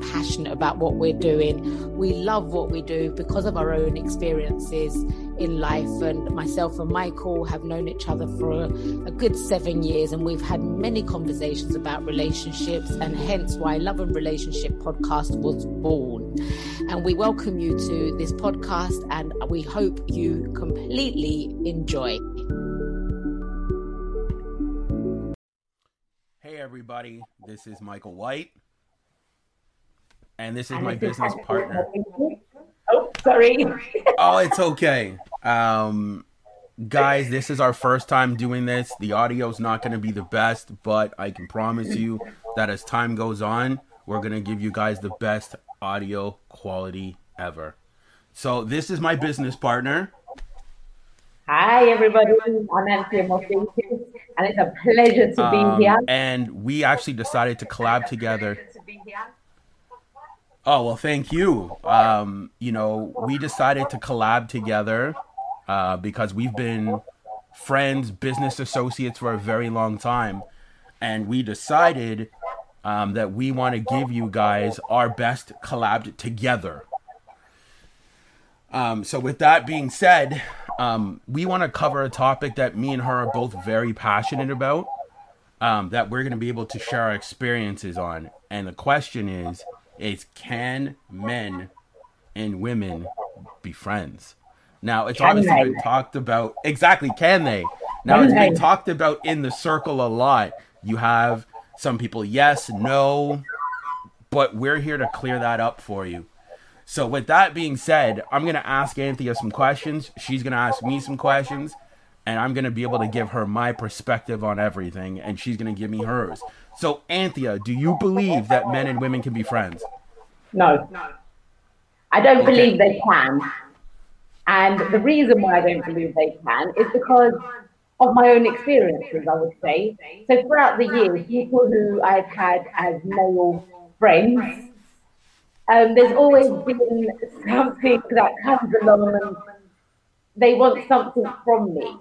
passionate about what we're doing. We love what we do because of our own experiences in life. And myself and Michael have known each other for a, a, good seven years, and we've had many conversations about relationships, and hence why Love and Relationship podcast was born. And we welcome you to this podcast, and we hope you completely enjoy. Hey, everybody, this is Michael White, and this is my business partner. Oh, sorry. oh, it's okay. Um, guys, this is our first time doing this. The audio is not going to be the best, but I can promise you that as time goes on, we're going to give you guys the best audio quality ever. So, this is my business partner. Hi, everybody. I'm Anthea Morphetis, and it's a pleasure to be um, here. And we actually decided to collab together. Oh well, thank you. Um, you know, we decided to collab together uh, because we've been friends, business associates for a very long time, and we decided um, that we want to give you guys our best collab together. Um, so, with that being said, um, we want to cover a topic that me and her are both very passionate about. Um, that we're going to be able to share our experiences on, and the question is: is can men and women be friends? Now, it's can obviously they? been talked about. Exactly, can they? Now, can it's they? been talked about in the circle a lot. You have some people, yes, no, but we're here to clear that up for you. So with that being said, I'm gonna ask Anthea some questions. She's gonna ask me some questions, and I'm gonna be able to give her my perspective on everything, and she's gonna give me hers. So Anthea, do you believe that men and women can be friends? No. no, I don't okay. believe they can. And the reason why I don't believe they can is because of my own experiences, I would say. So throughout the years, people who I've had as male friends um, there's always been something that comes along and they want something from me.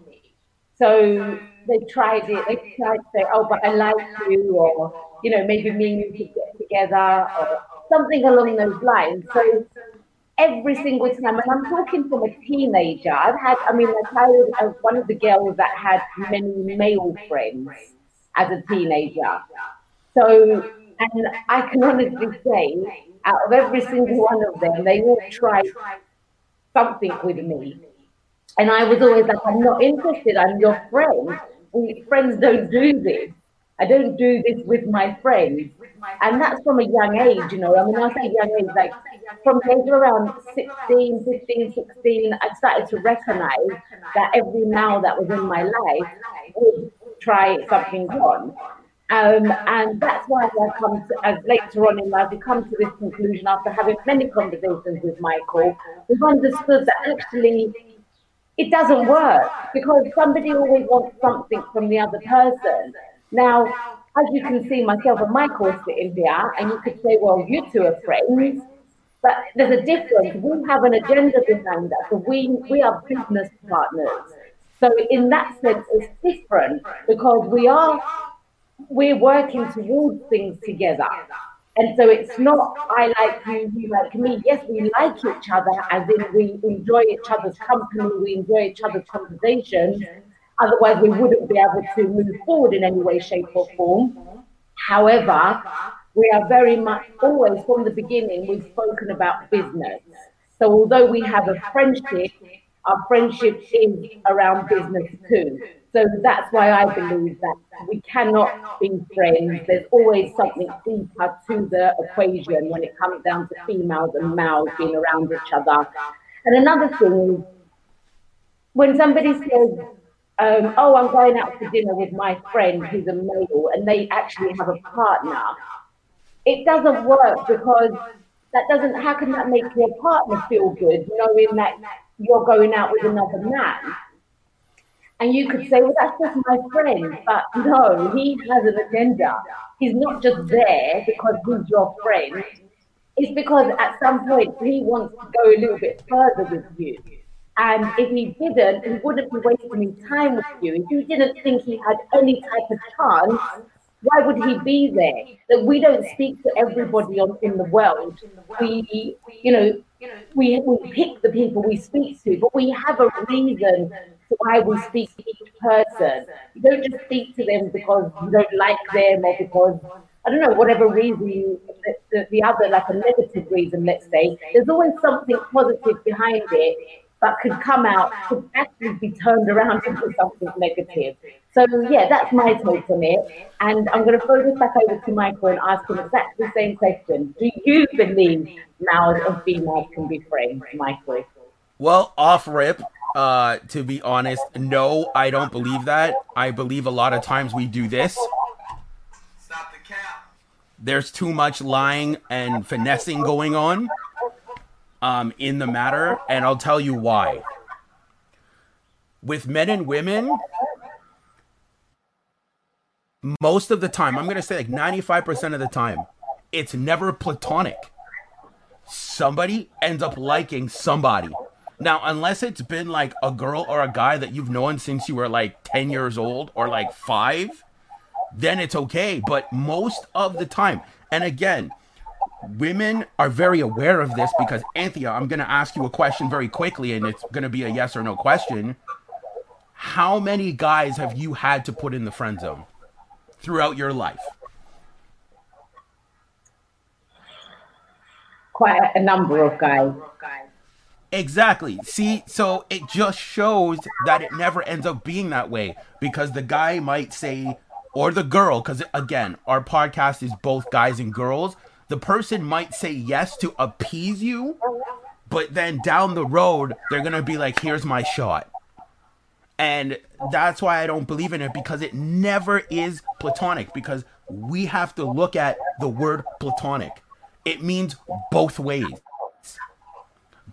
So they tried it, they tried to say, oh, but I like you, or, you know, maybe me and you could get together, or something along those lines. So every single time, and I'm talking from a teenager, I've had, I mean, I was uh, one of the girls that had many male friends as a teenager. So, and I can honestly say, out of every single one of them, they all tried something with me. And I was always like, I'm not interested. I'm your friend. We, friends don't do this. I don't do this with my friends. And that's from a young age, you know. I mean, I say young age, like from age around 16, 15, 16, I started to recognize that every male that was in my life would try something on. Um, and that's why I come to, as later on in life, we come to this conclusion after having many conversations with Michael. We've understood that actually it doesn't work because somebody always wants something from the other person. Now, as you can see, myself and Michael are sitting here, and you could say, well, you two are friends. But there's a difference. We have an agenda behind that. So we, we are business partners. So in that sense, it's different because we are we're working towards things together. And so it's not I like you, you like me. Yes, we like each other, as in we enjoy each other's company, we enjoy each other's conversations. Otherwise, we wouldn't be able to move forward in any way, shape, or form. However, we are very much always from the beginning, we've spoken about business. So, although we have a friendship, our friendship is around business too. So that's why I believe that we cannot be friends. There's always something deeper to the equation when it comes down to females and males being around each other. And another thing is when somebody says, um, oh, I'm going out for dinner with my friend who's a male, and they actually have a partner, it doesn't work because that doesn't, how can that make your partner feel good knowing that you're going out with another man? And you could say, well, that's just my friend. But no, he has an agenda. He's not just there because he's your friend. It's because at some point he wants to go a little bit further with you. And if he didn't, he wouldn't be wasting his time with you. If you didn't think he had any type of chance, why would he be there? That we don't speak to everybody on, in the world. We, you know, we, we pick the people we speak to, but we have a reason why we speak to each person. You don't just speak to them because you don't like them or because I don't know, whatever reason you, the, the, other, like a negative reason, let's say, there's always something positive behind it that could come out, could actually be turned around into something negative. So yeah, that's my take on it. And I'm going to throw this back over to Michael and ask him exactly the same question. Do you believe males and females can be framed, Michael? Well, off rip, uh, to be honest, no, I don't believe that. I believe a lot of times we do this. Stop the cap. There's too much lying and finessing going on um, in the matter, and I'll tell you why. With men and women, most of the time, I'm going to say like 95% of the time, it's never platonic. Somebody ends up liking somebody. Now, unless it's been like a girl or a guy that you've known since you were like 10 years old or like five, then it's okay. But most of the time, and again, women are very aware of this because Anthea, I'm going to ask you a question very quickly, and it's going to be a yes or no question. How many guys have you had to put in the friend zone throughout your life? Quite a number of guys. Exactly. See, so it just shows that it never ends up being that way because the guy might say, or the girl, because again, our podcast is both guys and girls the person might say yes to appease you, but then down the road, they're going to be like, here's my shot. And that's why I don't believe in it because it never is platonic because we have to look at the word platonic. It means both ways.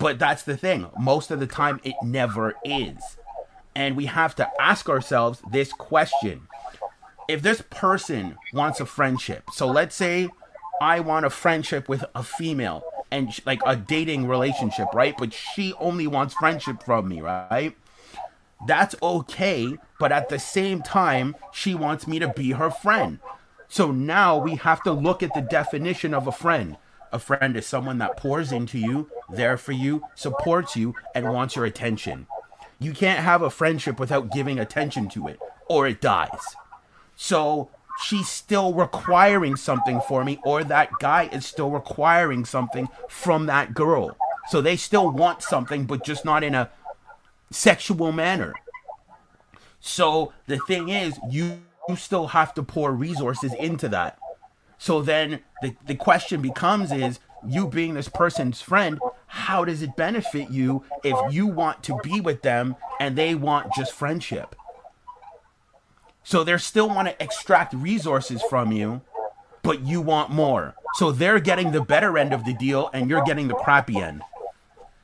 But that's the thing. Most of the time, it never is. And we have to ask ourselves this question if this person wants a friendship, so let's say I want a friendship with a female and like a dating relationship, right? But she only wants friendship from me, right? That's okay, but at the same time, she wants me to be her friend. So now we have to look at the definition of a friend. A friend is someone that pours into you, there for you, supports you, and wants your attention. You can't have a friendship without giving attention to it, or it dies. So she's still requiring something for me, or that guy is still requiring something from that girl. So they still want something, but just not in a sexual manner. So the thing is, you, you still have to pour resources into that. So then the, the question becomes is you being this person's friend, how does it benefit you if you want to be with them and they want just friendship? So they still want to extract resources from you, but you want more. So they're getting the better end of the deal and you're getting the crappy end.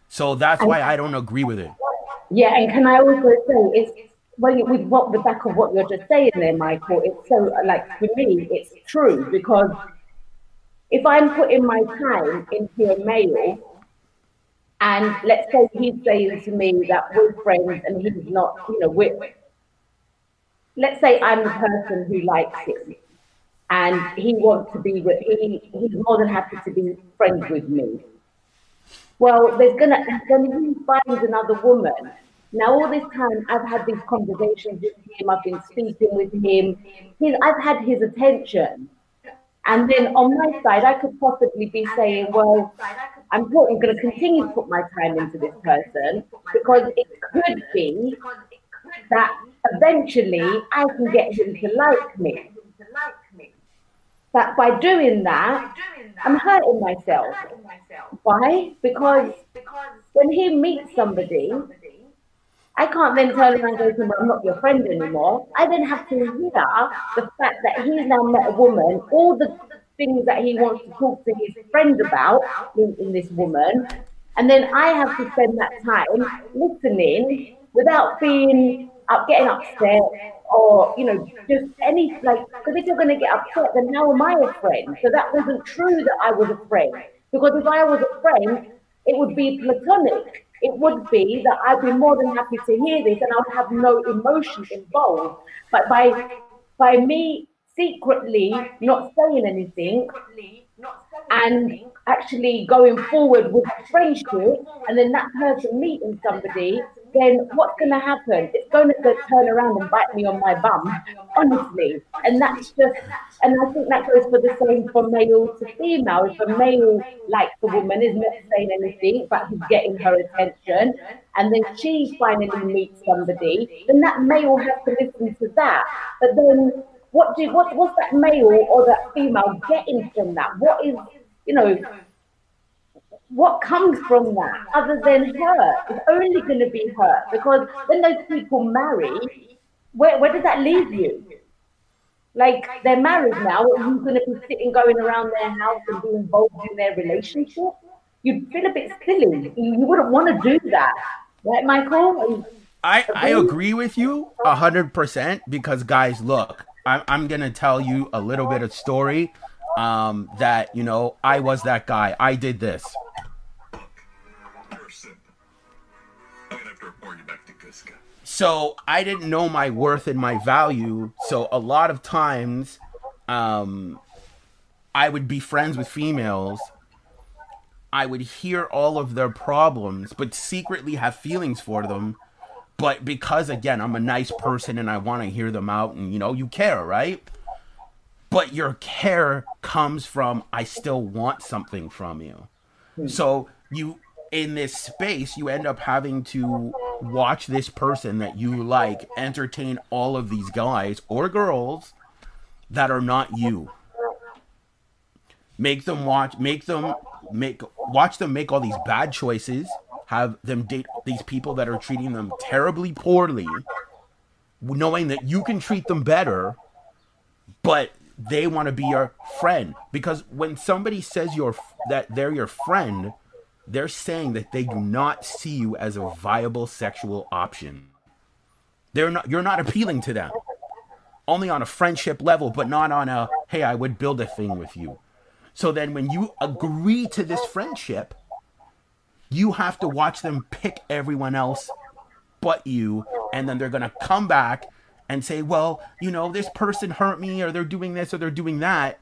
So that's why I don't agree with it. Yeah, and can I also say it's well, with what the back of what you're just saying there, Michael, it's so like for me, it's true because if I'm putting my time into a male, and let's say he's saying to me that we're friends and he's not, you know, we're let's say I'm the person who likes him and he wants to be with he he's more than happy to be friends with me. Well, there's gonna when he finds another woman. Now all this time I've had these conversations with him, I've been speaking with him, he's, I've had his attention. And then on my side, I could possibly be saying, well, I'm, going to continue to put my time into this person because it could be that eventually I can get him to like me. But by doing that, I'm hurting myself. Why? Because when he meets somebody, I can't then turn around and go to him, I'm not your friend anymore. I then have to hear the fact that he's now met a woman, all the things that he wants to talk to his friend about in, in this woman. And then I have to spend that time listening without being up, getting upset or, you know, just any, like, because if you're going to get upset, then how am I a friend? So that wasn't true that I was a friend. Because if I was a friend, it would be platonic. It would be that I'd be more than happy to hear this and I'd have no emotion involved. But by by me secretly not saying anything and actually going forward with friendship and then that person meeting somebody then what's going to happen? It's going to turn around and bite me on my bum, honestly. And that's just, and I think that goes for the same from male to female. If a male likes the woman, is not saying anything, but he's getting her attention, and then she finally meets somebody, then that male has to listen to that. But then, what do what what's that male or that female getting from that? What is you know what comes from that other than hurt? It's only going to be hurt because when those people marry, where, where does that leave you? Like they're married now, who's going to be sitting going around their house and be involved in their relationship? You'd feel a bit silly. You, you wouldn't want to do that, right, Michael? I, I agree with you a hundred percent because guys, look, I'm, I'm gonna tell you a little bit of story. Um, that you know, I was that guy. I did this. So I didn't know my worth and my value. So a lot of times, um, I would be friends with females. I would hear all of their problems, but secretly have feelings for them. But because again, I'm a nice person and I want to hear them out, and you know, you care, right? But your care comes from I still want something from you. Hmm. So you in this space, you end up having to watch this person that you like entertain all of these guys or girls that are not you. Make them watch, make them make, watch them make all these bad choices, have them date these people that are treating them terribly poorly, knowing that you can treat them better, but they want to be your friend. Because when somebody says you're, that they're your friend, they're saying that they do not see you as a viable sexual option. They're not you're not appealing to them. Only on a friendship level, but not on a hey, I would build a thing with you. So then when you agree to this friendship, you have to watch them pick everyone else but you and then they're going to come back and say, "Well, you know, this person hurt me or they're doing this or they're doing that."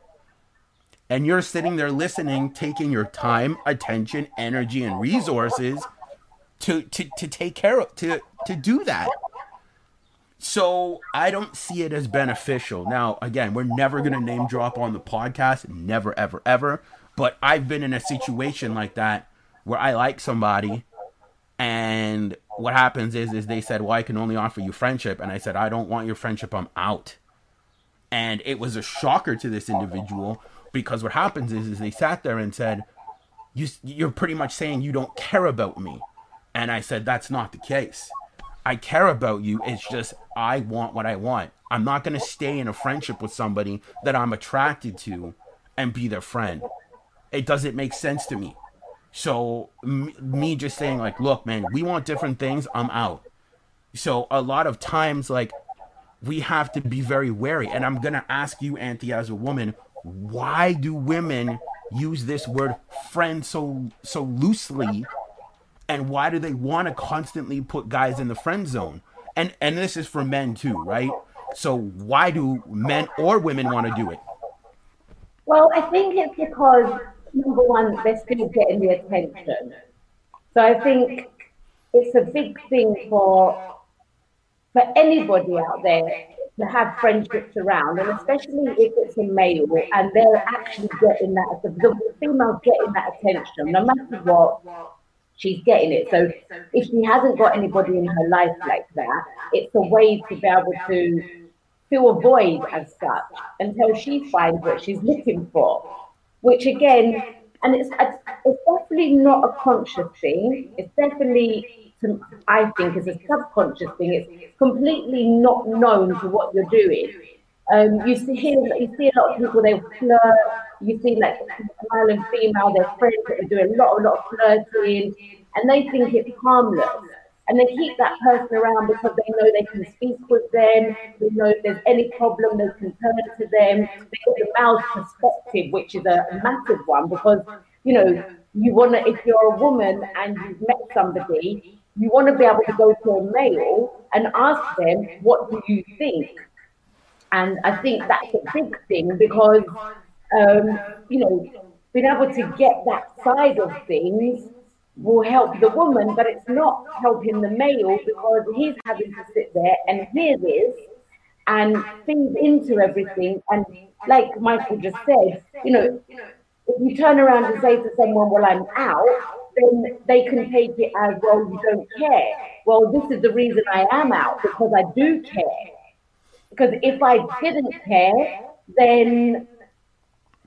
and you're sitting there listening, taking your time, attention, energy, and resources to to, to take care of to to do that. So I don't see it as beneficial. Now, again, we're never gonna name drop on the podcast, never, ever, ever. But I've been in a situation like that where I like somebody, and what happens is is they said, "Well, I can only offer you friendship," and I said, "I don't want your friendship. I'm out." And it was a shocker to this individual because what happens is, is they sat there and said, you, you're pretty much saying you don't care about me. And I said, that's not the case. I care about you. It's just I want what I want. I'm not going to stay in a friendship with somebody that I'm attracted to and be their friend. It doesn't make sense to me. So me just saying like, look, man, we want different things. I'm out. So a lot of times, like, we have to be very wary. And I'm gonna ask you, Auntie, as a woman, why do women use this word friend so so loosely and why do they want to constantly put guys in the friend zone and and this is for men too right so why do men or women want to do it well i think it's because number one they're still getting the attention so i think it's a big thing for for anybody out there to have friendships around, and especially if it's a male and they're actually getting that, the, the female getting that attention, no matter what. she's getting it. So if she hasn't got anybody in her life like that, it's a way to be able to fill a void as such until she finds what she's looking for. Which again, and it's it's definitely not a conscious thing. It's definitely, I think, is a subconscious thing. It's completely not known to what you're doing. Um, you see here you see a lot of people they flirt. You see like male and female, their friends that are doing a lot, a lot of flirting, and they think it's harmless. And they keep that person around because they know they can speak with them. They know if there's any problem, they can turn to them. They get the male's perspective, which is a massive one because you know you want to. If you're a woman and you've met somebody, you want to be able to go to a male and ask them, "What do you think?" And I think that's a big thing because, um, you know, being able to get that side of things will help the woman, but it's not helping the male because he's having to sit there and hear this and feed into everything. And like Michael just said, you know, if you turn around and say to someone, Well, I'm out, then they can take it as, Well, you don't care. Well, this is the reason I am out because I do care. Because if I didn't care, then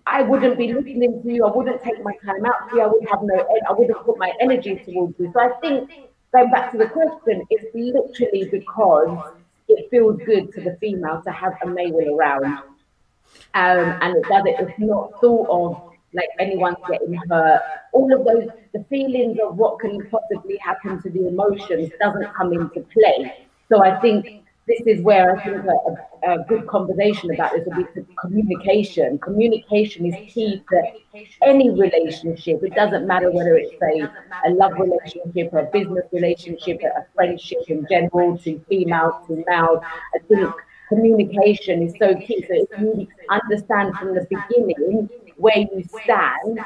I wouldn't be listening to you. I wouldn't take my time out to you. I would have no. I wouldn't put my energy towards you. So I think going back to the question, it's literally because it feels good to the female to have a male around, um, and it does it. It's not thought of like anyone's getting hurt. All of those, the feelings of what can possibly happen to the emotions doesn't come into play. So I think this is where I think a, a, good conversation about this would be communication. Communication is key to any relationship. It doesn't matter whether it's a, a love relationship, a business relationship, a friendship in general, to female, to male. I think communication is so key. So if you understand from the beginning where you stand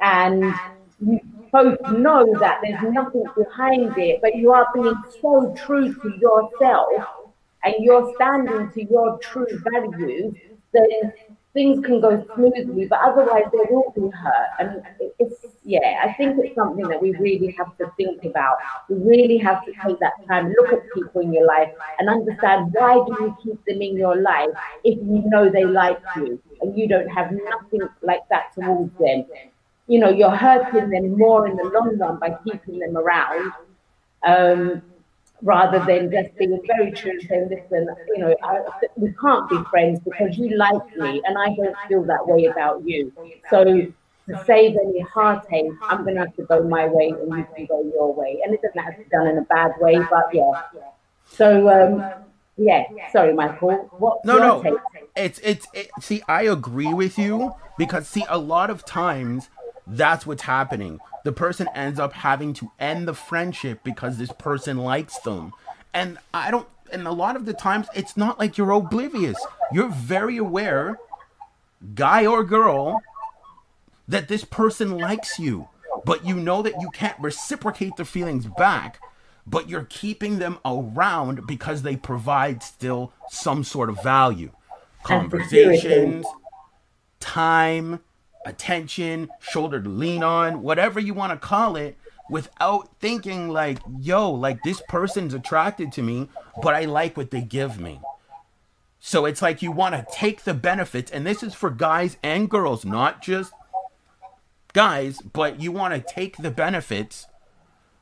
and you both know that there's nothing behind it, but you are being so true to yourself and you're standing to your true values, then things can go smoothly, but otherwise they will be hurt. And it's, yeah, I think it's something that we really have to think about. We really have to take that time, look at people in your life and understand why do you keep them in your life if you know they like you and you don't have nothing like that towards them. You know, you're hurting them more in the long run by keeping them around. Um, rather than just being very true and saying, listen, you know, I, we can't be friends because you like me and I don't feel that way about you. So to save any heartache, I'm going to have to go my way and you can go your way. And it doesn't have to be done in a bad way, but yeah. So, um, yeah, sorry, Michael. What? No, no. Take? It's, it's, it, see, I agree with you because, see, a lot of times that's what's happening the person ends up having to end the friendship because this person likes them. And I don't, and a lot of the times it's not like you're oblivious. You're very aware, guy or girl, that this person likes you. But you know that you can't reciprocate the feelings back, but you're keeping them around because they provide still some sort of value. Conversations, time, attention, shoulder to lean on, whatever you want to call it, without thinking like, yo, like this person's attracted to me, but I like what they give me. So it's like you want to take the benefits, and this is for guys and girls, not just guys, but you want to take the benefits,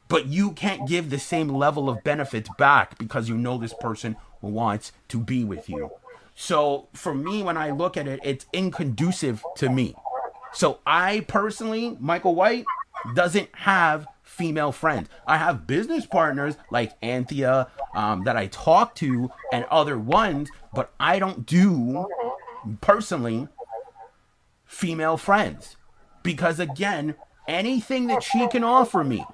but you can't give the same level of benefits back because you know this person wants to be with you. So for me, when I look at it, it's inconducive to me. So I personally, Michael White, doesn't have female friends. I have business partners like Anthea um, that I talk to and other ones, but I don't do personally female friends because again, anything that she can offer me,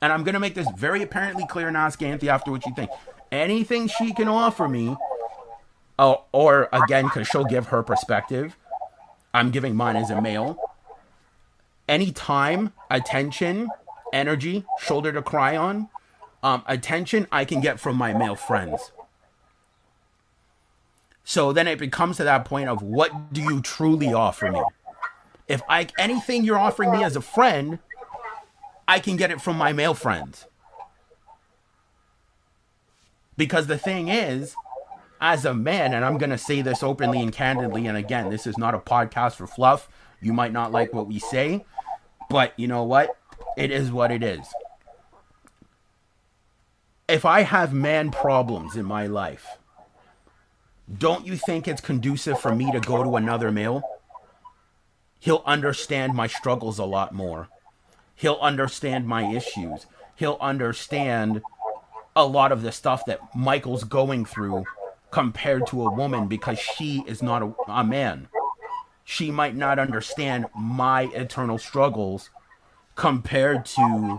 and I'm gonna make this very apparently clear and ask Anthea after what you think. Anything she can offer me, or, or again, because she'll give her perspective I'm giving mine as a male. Any time, attention, energy, shoulder to cry on, um, attention I can get from my male friends. So then it becomes to that point of what do you truly offer me? If I anything you're offering me as a friend, I can get it from my male friends. Because the thing is, as a man, and I'm going to say this openly and candidly, and again, this is not a podcast for fluff. You might not like what we say, but you know what? It is what it is. If I have man problems in my life, don't you think it's conducive for me to go to another male? He'll understand my struggles a lot more. He'll understand my issues. He'll understand a lot of the stuff that Michael's going through compared to a woman because she is not a, a man. She might not understand my eternal struggles compared to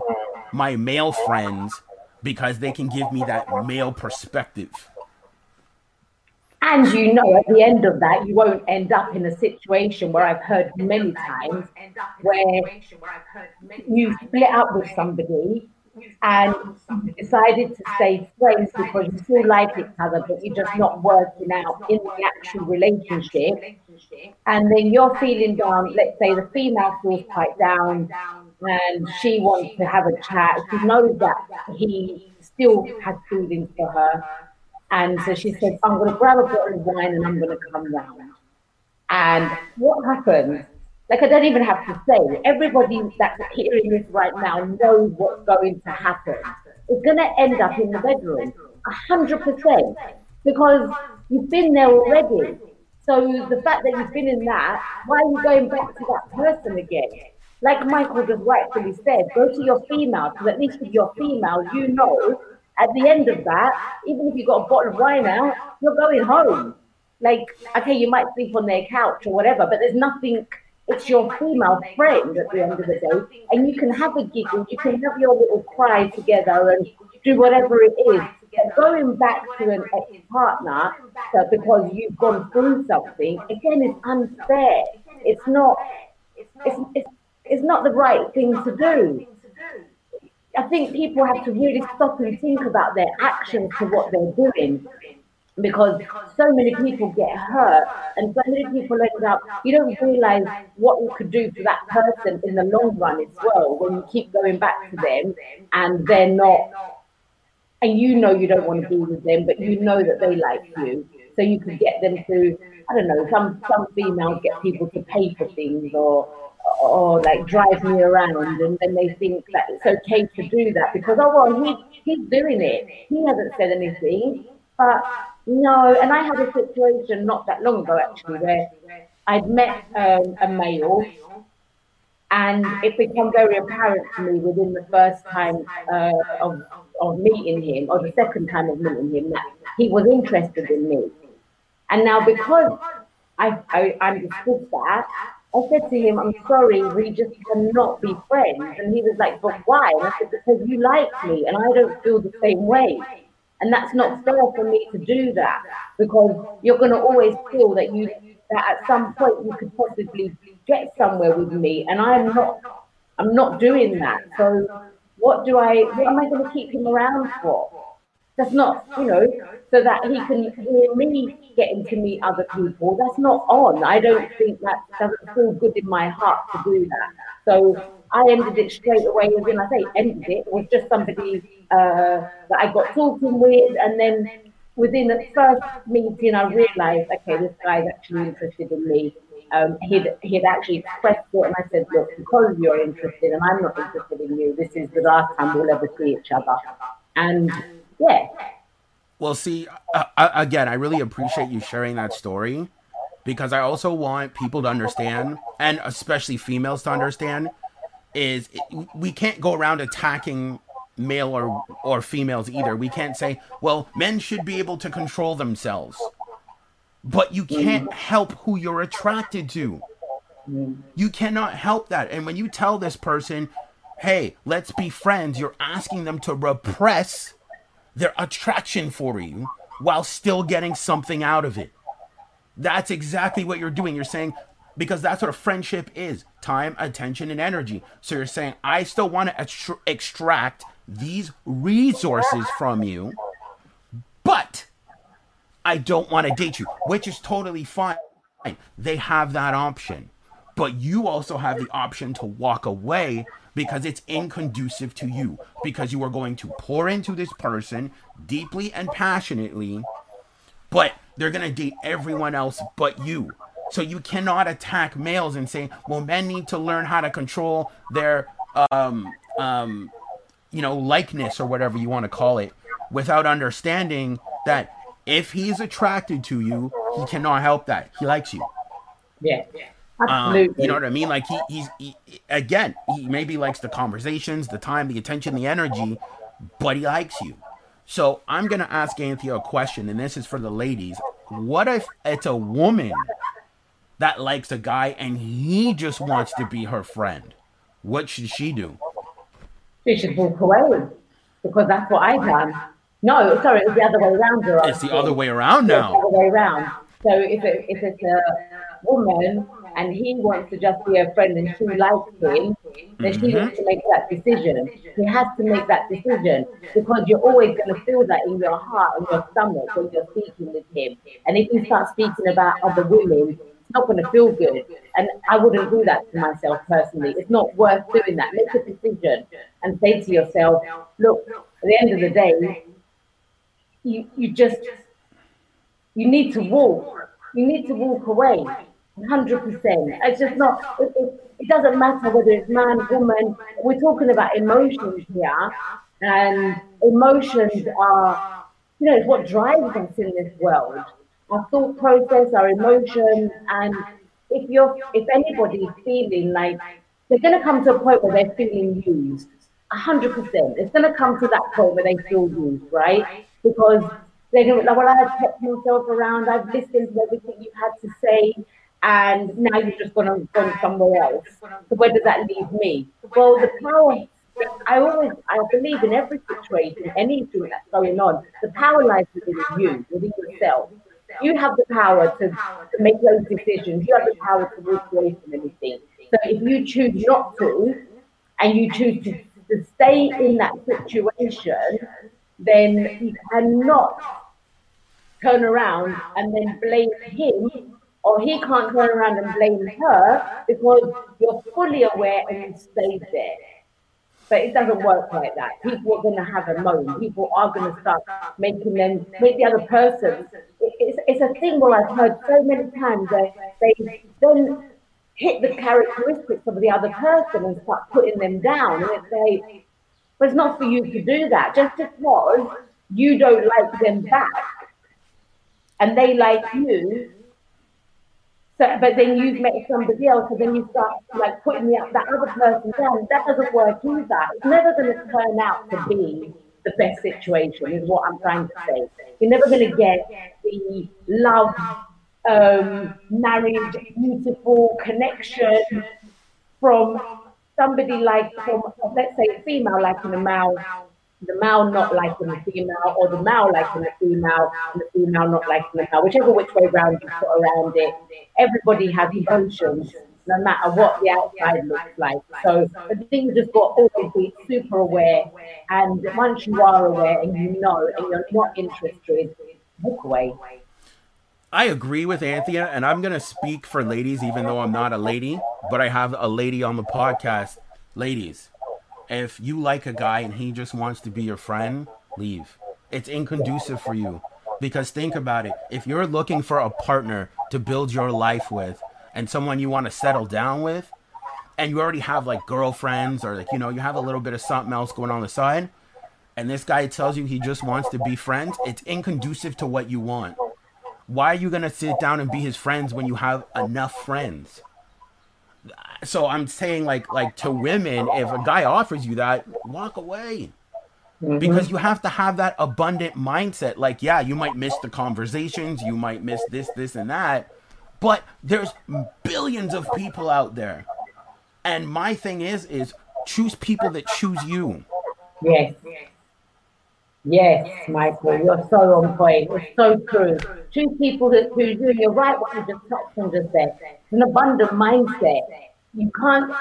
my male friends because they can give me that male perspective. And you know, at the end of that, you won't end up in a situation where I've heard many times where you split up with somebody and decided to stay friends because you still like each other, but you're just not working out in the actual relationship. And then you're feeling down, let's say the female feels quite down and she wants to have a chat. She knows that he still has feelings for her. And so she says, I'm going to grab a bottle of wine and I'm going to come round. And what happens like I don't even have to say, everybody that's hearing this right now knows what's going to happen. It's going to end up in the bedroom, a hundred percent, because you've been there already. So the fact that you've been in that, why are you going back to that person again? Like Michael just rightfully said, go to your female, because at least with your female, you know, at the end of that, even if you got a bottle of wine out, you're going home. Like, okay, you might sleep on their couch or whatever, but there's nothing it's your female friend at the end of the day, and you can have a giggle, you can have your little cry together and do whatever it is. But going back to an ex partner because you've gone through something, again, is unfair. It's not. It's, it's, it's not the right thing to do. I think people have to really stop and think about their actions to what they're doing because so many people get hurt and so many people end up you don't realize what you could do for that person in the long run as well when you keep going back to them and they're not and you know you don't want to be with them but you know that they like you. So you could get them to i don't know some some females get people to pay for things or or like drive me around and then they think that it's okay to do that because oh well he, he's doing it. He hasn't said anything but no, and I had a situation not that long ago actually where I'd met um, a male and it became very apparent to me within the first time uh, of, of meeting him or the second time of meeting him that he was interested in me. And now because I, I understood that, I said to him, I'm sorry, we just cannot be friends. And he was like, but why? And I said, because you like me and I don't feel the same way. And that's not fair for me to do that because you're going to always feel that you that at some point you could possibly get somewhere with me, and I'm not. I'm not doing that. So what do I? What am I going to keep him around for? That's not, you know, so that he can hear me getting to meet other people. That's not on. I don't think that doesn't feel good in my heart to do that. So I ended it straight away. When I say ended it, it was just somebody uh, that I got talking with, and then within the first meeting, I realised, okay, this guy's actually interested in me. Um, he'd he'd actually expressed it, and I said, look, because you're interested, and I'm not interested in you, this is the last time we'll ever see each other. And yeah. Well, see, uh again, I really appreciate you sharing that story because I also want people to understand, and especially females to understand, is we can't go around attacking male or or females either. We can't say, well, men should be able to control themselves. But you can't help who you're attracted to. You cannot help that. And when you tell this person, "Hey, let's be friends," you're asking them to repress their attraction for you while still getting something out of it. That's exactly what you're doing. You're saying, because that's what a friendship is time, attention, and energy. So you're saying, I still want to extract these resources from you, but I don't want to date you, which is totally fine. They have that option. but you also have the option to walk away because it's inconducive to you because you are going to pour into this person deeply and passionately but they're going to date everyone else but you so you cannot attack males and say well men need to learn how to control their um um you know likeness or whatever you want to call it without understanding that if he's attracted to you he cannot help that he likes you Yeah. um, Absolutely. you know what I mean? Like he, he's he, again, he maybe likes the conversations, the time, the attention, the energy, but he likes you. So I'm gonna ask Anthea a question, and this is for the ladies. What if it's a woman that likes a guy and he just wants to be her friend? What should she do? She should walk away because that's what I done. No, sorry, it's the other way around. It's the other way around It's the other way around. So if, it, if it's a woman and he wants to just be a friend and she likes him, then she Mm-hmm. needs to make that decision. She has to make that decision because you're always going to feel that in your heart and your stomach when you're speaking with him. And if you start speaking about other women, not going to feel good. And I wouldn't do that to myself personally. It's not worth doing that. Make a decision and say to yourself, look, at the end of the day, you, you just you need to walk. You need to walk away. 100%. It's just not, it, it, it doesn't matter whether it's man, woman. We're talking about emotions here. And emotions are, you know, it's what drives us in this world. Our thought process, our emotions. And if you're, if anybody's feeling like they're going to come to a point where they're feeling used, 100%. It's going to come to that point where they feel used, right? Because they're going to like, well, I've kept myself around, I've listened to everything you've had to say, and now you've just gone, on, gone somewhere else. So where does that leave me? Well, the power, I always, I believe in every situation, anything that's going on, the power lies within you, within yourself. You have the power to, to make those decisions. You have the power to walk away from anything. So if you choose not to, and you choose to, to stay in that situation, then you cannot turn around and then blame him, or he can't turn around and blame her because you're fully aware and you stayed there. But it doesn't work like that. People are going to have a moan. People are going to start making them, make the other person. It's, it's a thing where I've heard so many times that they then hit the characteristics of the other person and start putting them down. And it's like, but it's not for you to do that. Just because you don't like them back and they like you, so, but then you've met somebody else, and then you start like putting the, that other person down. That doesn't work either. It's never going to turn out to be the best situation, is what I'm trying to say. You're never going to get the love, um, married, beautiful connection from somebody like, from let's say, a female like in a male, the male not liking the female, or the male liking the female, and the female not liking the male, whichever which way round you put around it. Everybody has emotions, no matter what the outside looks like. So the thing just got always be super aware, and once you are aware and you know, and you're not interested, walk away. I agree with Anthea, and I'm gonna speak for ladies, even though I'm not a lady, but I have a lady on the podcast. Ladies, if you like a guy and he just wants to be your friend, leave. It's inconducive for you. Because think about it. If you're looking for a partner to build your life with and someone you want to settle down with, and you already have like girlfriends or like, you know, you have a little bit of something else going on the side, and this guy tells you he just wants to be friends, it's inconducive to what you want. Why are you gonna sit down and be his friends when you have enough friends? So I'm saying like like to women, if a guy offers you that, walk away. Mm-hmm. Because you have to have that abundant mindset. Like, yeah, you might miss the conversations, you might miss this, this, and that, but there's billions of people out there. And my thing is, is choose people that choose you. Yes. Yes, Michael, you're so on point. It's so true. Two people that who do. You're right. What you just touched on just there. It's an abundant mindset. You can't.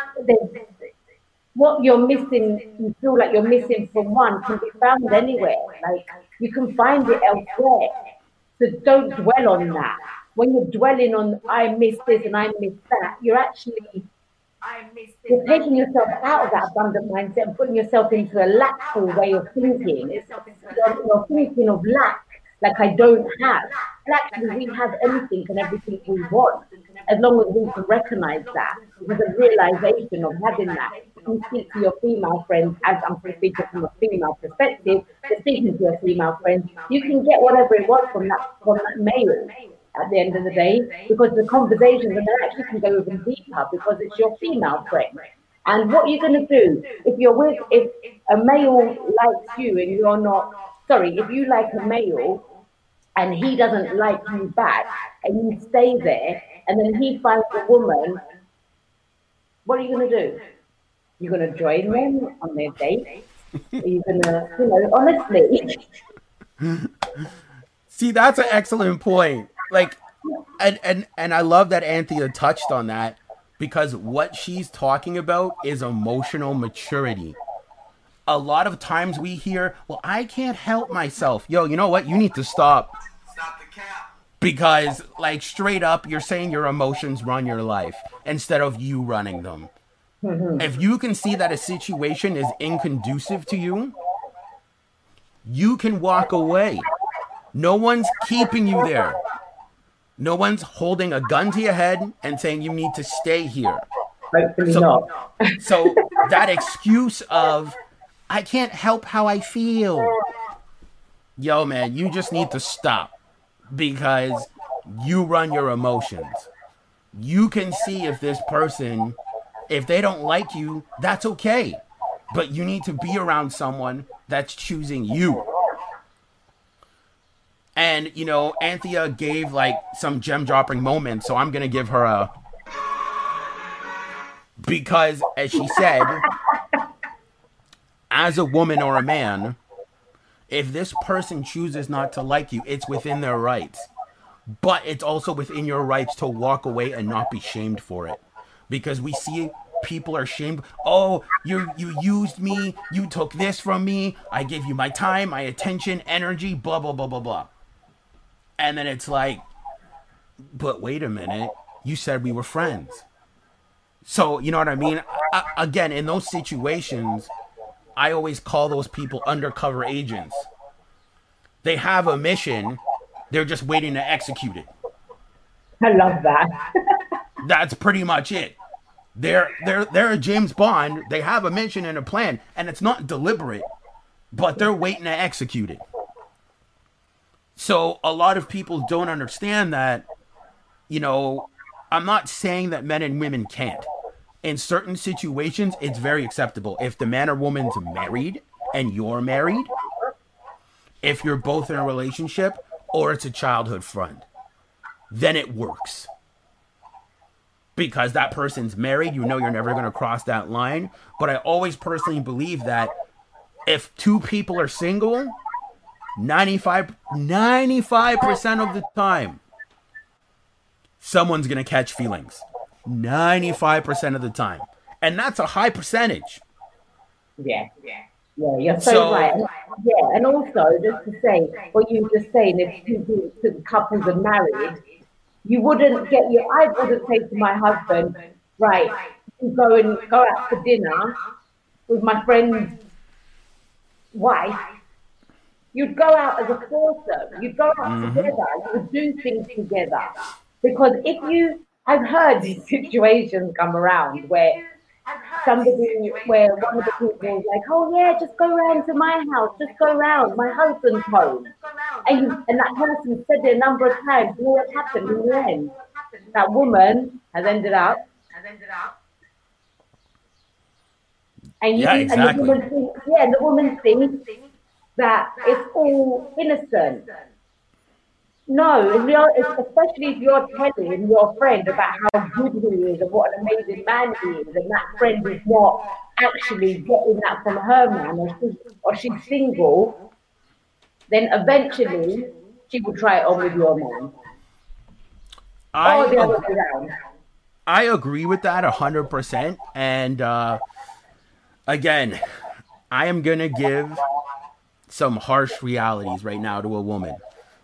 What you're missing, you feel like you're missing from one, can be found anywhere. Like you can find it elsewhere. So don't dwell on that. when you're dwelling on I miss this and I miss that, you're actually you're taking yourself out of that abundant mindset and putting yourself into a lackful way of thinking. You're, you're thinking of lack, like I don't have. And actually, we have anything and everything we want, as long as we can recognize that. With a realization of having that. You can speak to your female friends, as I'm speaking from a female perspective, but speaking to your female friends, you can get whatever it was from that from that male at the end of the day because the conversations and they actually can go even deeper because it's your female friend. And what you're going to do if you're with if a male likes you and you're not sorry if you like a male and he doesn't like you back and you stay there and then he finds a woman, what are you going to do? You're going to join them on their date? Are you going to, you know, honestly? See, that's an excellent point like and and and I love that Anthea touched on that because what she's talking about is emotional maturity. A lot of times we hear, "Well, I can't help myself." Yo, you know what? You need to stop. Stop the cap. Because like straight up you're saying your emotions run your life instead of you running them. Mm-hmm. If you can see that a situation is inconducive to you, you can walk away. No one's keeping you there. No one's holding a gun to your head and saying you need to stay here. Hopefully so, not. so that excuse of I can't help how I feel. Yo, man, you just need to stop because you run your emotions. You can see if this person, if they don't like you, that's okay. But you need to be around someone that's choosing you. And you know, Anthea gave like some gem dropping moments, so I'm gonna give her a because, as she said, as a woman or a man, if this person chooses not to like you, it's within their rights. But it's also within your rights to walk away and not be shamed for it. Because we see people are shamed. Oh, you you used me, you took this from me, I gave you my time, my attention, energy, blah blah blah blah blah. And then it's like, but wait a minute, you said we were friends. So, you know what I mean? I, again, in those situations, I always call those people undercover agents. They have a mission, they're just waiting to execute it. I love that. That's pretty much it. They're they're they're a James Bond. They have a mission and a plan, and it's not deliberate, but they're waiting to execute it. So a lot of people don't understand that, you know, I'm not saying that men and women can't. In certain situations, it's very acceptable. If the man or woman's married and you're married, if you're both in a relationship or it's a childhood friend, then it works. Because that person's married, you know you're never going to cross that line. But I always personally believe that if two people are single, 95 95% of the time someone's going to catch feelings. 95% of the time. And that's a high percentage. Yeah. Yeah yeah you're so, so right. Yeah and also just to say what you were just saying if two couples are married you wouldn't get your i wouldn't say to my husband right go and go out for dinner with my friend's wife You'd go out as a foursome. You'd go out mm-hmm. together. You would do things together. Because if you, I've heard these situations come around where somebody, where one of the people is like, oh yeah, just go round to my house, just go round, my husband's home. And, you, and that person said it a number of times, and what happened in the end? That woman has ended up, has ended up and you, yeah, exactly. and the woman thinks, yeah, the woman thinks that it's all innocent. No, especially if you're telling your friend about how good he is and what an amazing man he is, and that friend is not actually getting that from her man, or she's, or she's single, then eventually she will try it on with your man. I, or the other way around. I agree with that hundred percent, and uh, again, I am gonna give some harsh realities right now to a woman.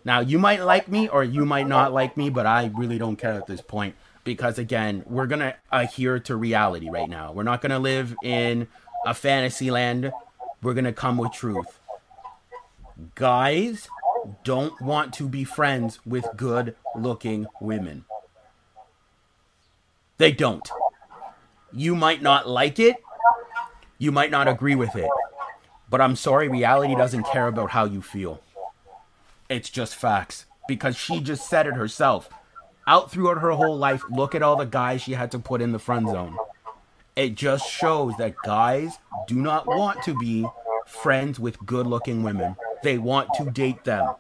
Now, you might like me or you might not like me, but I really don't care at this point because, again, we're going to adhere to reality right now. We're not going to live in a fantasy land. We're going to come with truth. Guys don't want to be friends with good looking women. They don't. You might not like it, you might not agree with it, but I'm sorry, reality doesn't care about how you feel. It's just facts because she just said it herself. Out throughout her whole life, look at all the guys she had to put in the friend zone. It just shows that guys do not want to be friends with good looking women. They want to date them.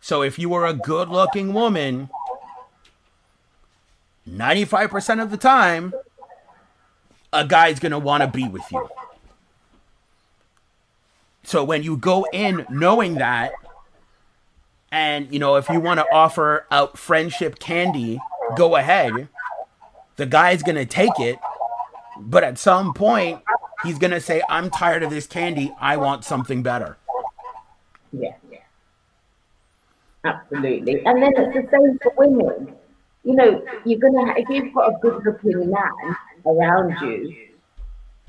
So if you are a good looking woman, 95% of the time, a guy's going to want to be with you. So when you go in knowing that, and you know, if you want to offer out friendship candy, go ahead. The guy's gonna take it, but at some point, he's gonna say, "I'm tired of this candy. I want something better." Yeah, yeah, absolutely. And then it's the same for women. You know, you're gonna if you've got a good-looking man around you,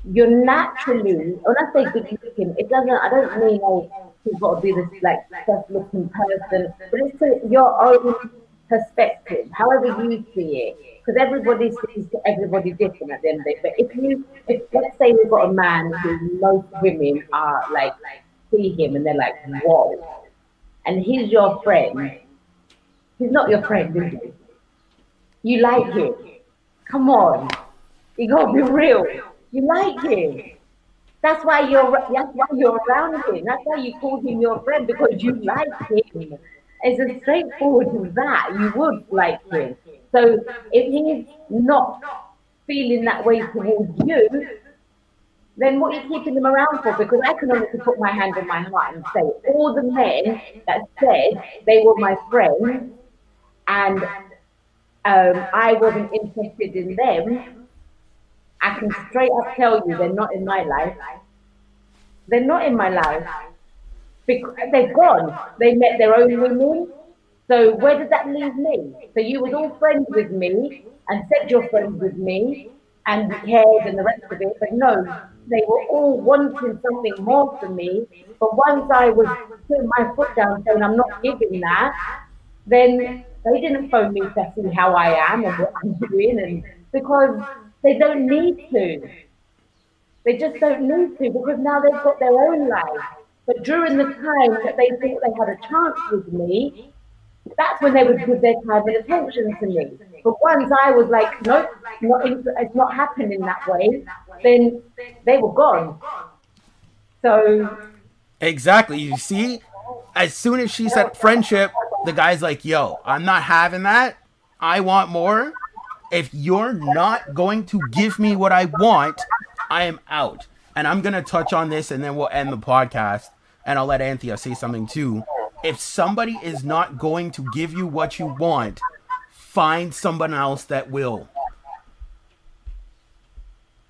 you're naturally, when I say good looking, it doesn't, I don't mean like you've got to be this like best looking person, but it's your own perspective, however you see it. Because everybody sees everybody different at the end of the day. But if you, if let's say we've got a man who most women are like, see him and they're like, whoa, and he's your friend, he's not your friend, is he? You like him. Come on. You gotta be real. You like him. That's why you're that's why you're around him. That's why you call him your friend because you like him. It's as straightforward as that. You would like him. So if he's not feeling that way towards you, then what are you keeping them around for? Because I can honestly put my hand on my heart and say all the men that said they were my friends and um, I wasn't interested in them I can straight up tell you they're not in my life. They're not in my life. Because they're gone. They met their own women. So where does that leave me? So you was all friends with me and said you're friends with me and cared and the rest of it, but no, they were all wanting something more from me. But once I was putting my foot down saying I'm not giving that, then they didn't phone me to see how I am and what I'm doing and because they don't need to. They just don't need to because now they've got their own life. But during the time that they thought they had a chance with me, that's when they would give their time and attention to me. But once I was like, nope, not it's not happening that way, then they were gone. So exactly, you see, as soon as she said friendship, the guy's like, "Yo, I'm not having that. I want more." If you're not going to give me what I want, I am out. And I'm going to touch on this and then we'll end the podcast. And I'll let Anthea say something too. If somebody is not going to give you what you want, find someone else that will.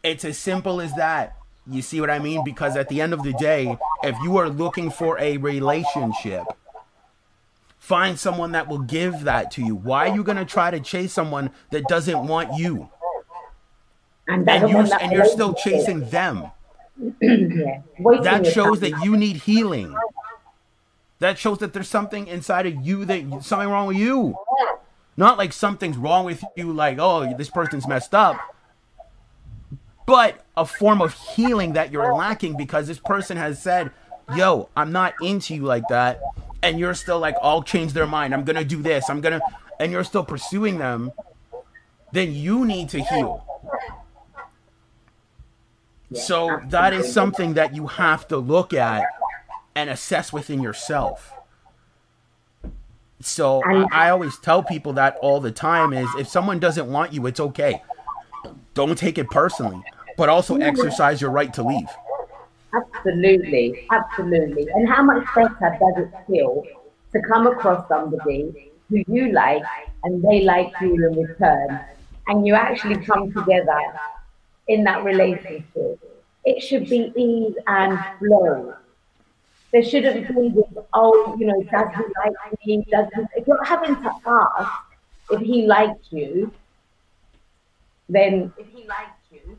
It's as simple as that. You see what I mean? Because at the end of the day, if you are looking for a relationship, Find someone that will give that to you. Why are you going to try to chase someone that doesn't want you? And, and, you, and you're still chasing them. That shows that you need healing. That shows that there's something inside of you that something wrong with you. Not like something's wrong with you, like, oh, this person's messed up, but a form of healing that you're lacking because this person has said, yo, I'm not into you like that and you're still like, I'll change their mind. I'm gonna do this. I'm gonna, and you're still pursuing them. Then you need to heal. So that is something that you have to look at and assess within yourself. So I always tell people that all the time is if someone doesn't want you, it's okay. Don't take it personally, but also exercise your right to leave. Absolutely, absolutely. And how much better does it feel to come across somebody who you like and they like you in return, and you actually come together in that relationship? It should be ease and flow. There shouldn't be this, oh, you know, does he like me? Does he, if you're having to ask if he likes you, then if he likes you,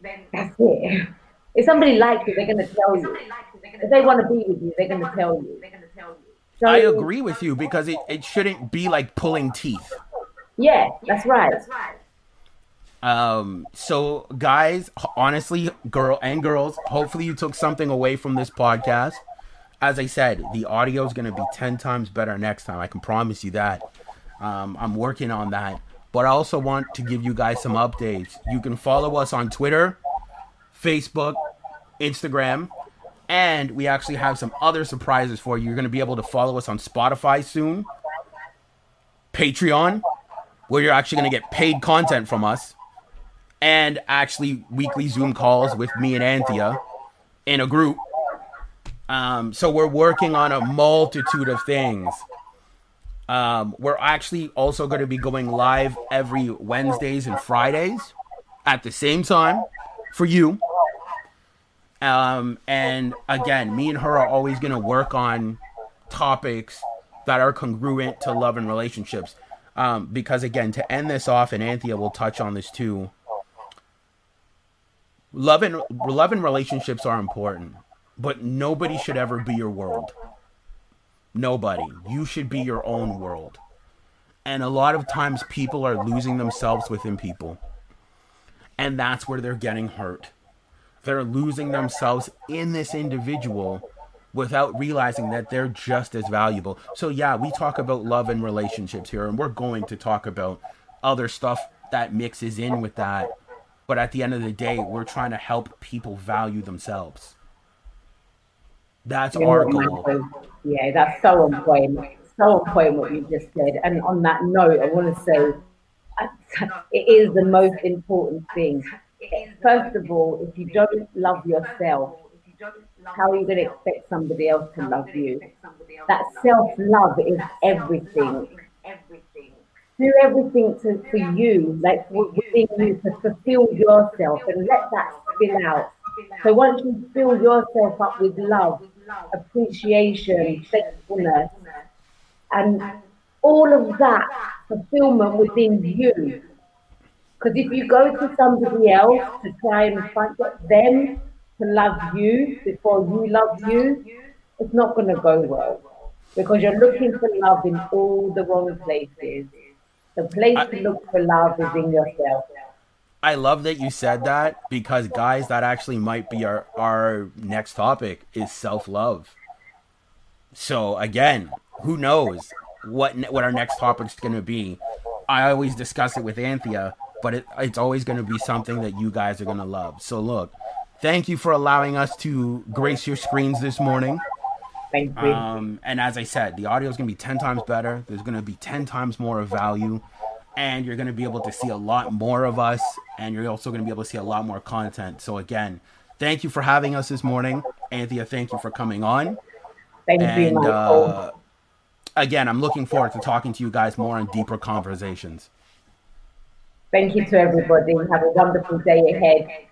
then that's it. If somebody likes you, they're going to tell you. If they want to be with you, they're going to tell you. So, I agree with you because it, it shouldn't be like pulling teeth. Yeah, that's right. Um, so guys, honestly, girl and girls, hopefully you took something away from this podcast. As I said, the audio is going to be 10 times better next time. I can promise you that. Um, I'm working on that. But I also want to give you guys some updates. You can follow us on Twitter, Facebook, Instagram, and we actually have some other surprises for you. You're going to be able to follow us on Spotify soon, Patreon, where you're actually going to get paid content from us, and actually weekly Zoom calls with me and Anthea in a group. Um, so we're working on a multitude of things. Um, we're actually also going to be going live every Wednesdays and Fridays at the same time for you. Um, and again, me and her are always going to work on topics that are congruent to love and relationships. Um, because again, to end this off, and Anthea will touch on this too. Love and love and relationships are important, but nobody should ever be your world. Nobody. You should be your own world. And a lot of times people are losing themselves within people. And that's where they're getting hurt. They're losing themselves in this individual without realizing that they're just as valuable. So, yeah, we talk about love and relationships here, and we're going to talk about other stuff that mixes in with that. But at the end of the day, we're trying to help people value themselves. That's our goal. Yeah, that's so on point. So on point what you just said. And on that note, I want to say it is the most important thing. First of all, if you don't love yourself, how are you going to expect somebody else to love you? That self love is everything. Do everything to, for you, like within you, to fulfill yourself and let that spill out. So once you fill yourself up with love, appreciation, thankfulness, and all of that fulfillment within you. Because if you go to somebody else to try and find them to love you before you love you, it's not going to go well. Because you're looking for love in all the wrong places. The place I, to look for love is in yourself. I love that you said that because guys, that actually might be our our next topic is self love. So again, who knows what what our next topic's going to be? I always discuss it with Anthea, but it, it's always going to be something that you guys are going to love. So look, thank you for allowing us to grace your screens this morning. Thank you. Um, and as I said, the audio is going to be ten times better. There's going to be ten times more of value and you're going to be able to see a lot more of us and you're also going to be able to see a lot more content so again thank you for having us this morning anthea thank you for coming on thank and, you uh, again i'm looking forward to talking to you guys more on deeper conversations thank you to everybody. Have a wonderful day ahead